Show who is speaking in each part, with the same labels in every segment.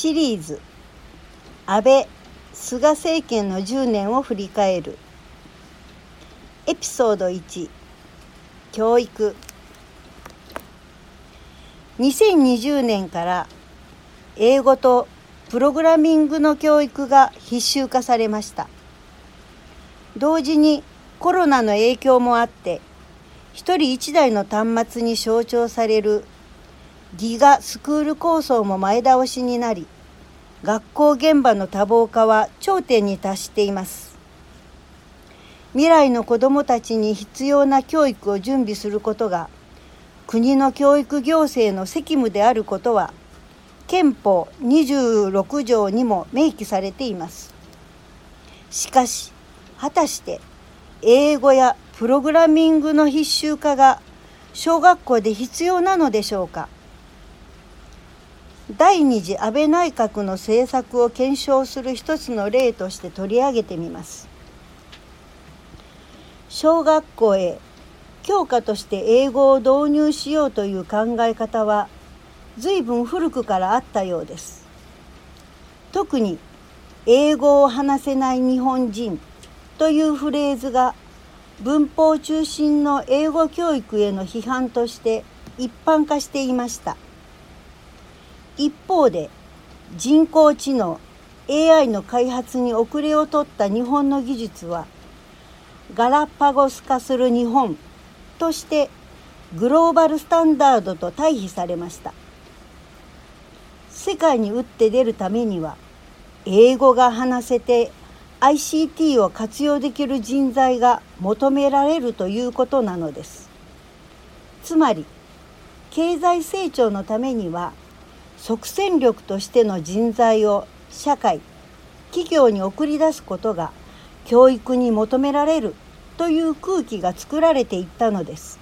Speaker 1: シリーズ。安倍菅政権の10年を振り返る。エピソード1教育。2020年から英語とプログラミングの教育が必修化されました。同時にコロナの影響もあって一人一台の端末に象徴されるギガスクール構想も前倒しになり学校現場の多忙化は頂点に達しています。未来の子どもたちに必要な教育を準備することが国の教育行政の責務であることは憲法26条にも明記されています。しかし果たして英語やプログラミングの必修化が小学校で必要なのでしょうか？第二次安倍内閣の政策を検証する一つの例として取り上げてみます。小学校へ教科として英語を導入しようという考え方は随分古くからあったようです。特に英語を話せない日本人というフレーズが文法中心の英語教育への批判として一般化していました。一方で人工知能 AI の開発に遅れを取った日本の技術はガラパゴス化する日本としてグローバルスタンダードと対比されました。世界に打って出るためには英語が話せて ICT を活用できる人材が求められるということなのです。つまり経済成長のためには即戦力としての人材を社会企業に送り出すことが教育に求められるという空気が作られていったのです。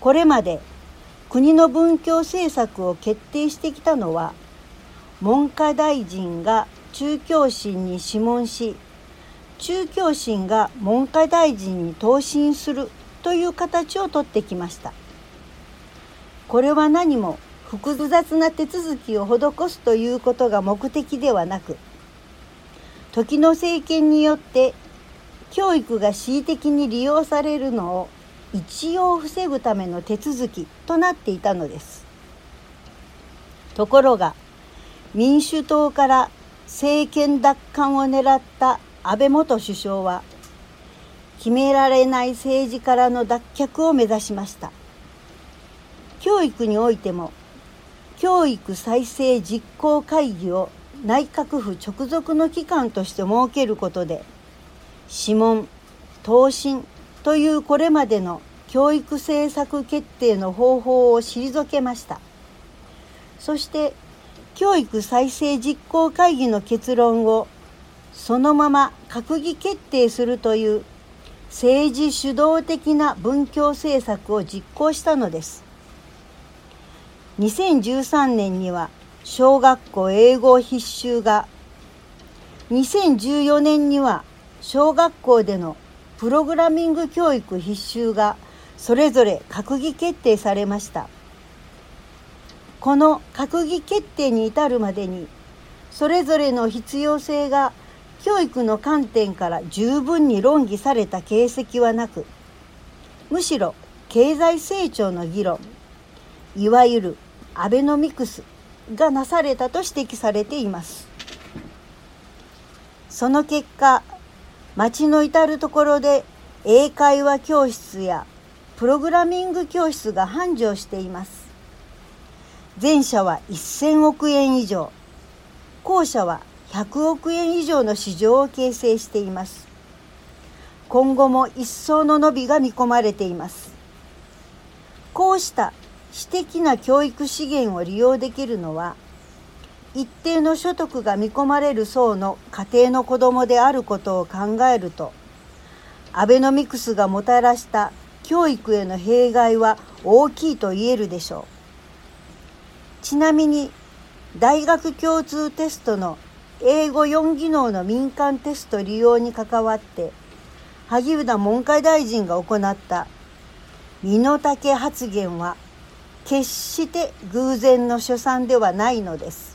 Speaker 1: これまで国の文教政策を決定してきたのは文科大臣が中教審に諮問し中教審が文科大臣に答申するという形をとってきました。これは何も複雑な手続きを施すということが目的ではなく時の政権によって教育が恣意的に利用されるのを一応防ぐための手続きとなっていたのです。ところが民主党から政権奪還を狙った安倍元首相は決められない政治からの脱却を目指しました。教育においても教育再生実行会議を内閣府直属の機関として設けることで諮問答申というこれまでの教育政策決定の方法を退けました。そして教育再生実行会議の結論をそのまま閣議決定するという政治主導的な文教政策を実行したのです。2013年には小学校英語必修が2014年には小学校でのプログラミング教育必修がそれぞれ閣議決定されました。この閣議決定に至るまでにそれぞれの必要性が教育の観点から十分に論議された形跡はなくむしろ経済成長の議論いわゆるアベノミクスがなされたと指摘されています。その結果町の至る所で英会話教室やプログラミング教室が繁盛しています。前者は1000億円以上。後者は100億円以上の市場を形成しています。今後も一層の伸びが見込まれています。こうした私的な教育資源を利用できるのは一定の所得が見込まれる層の家庭の子どもであることを考えるとアベノミクスがもたらした教育への弊害は大きいと言えるでしょう。ちなみに大学共通テストの英語4技能の民間テスト利用に関わって萩生田文科大臣が行った身の丈発言は決して偶然の所産ではないのです。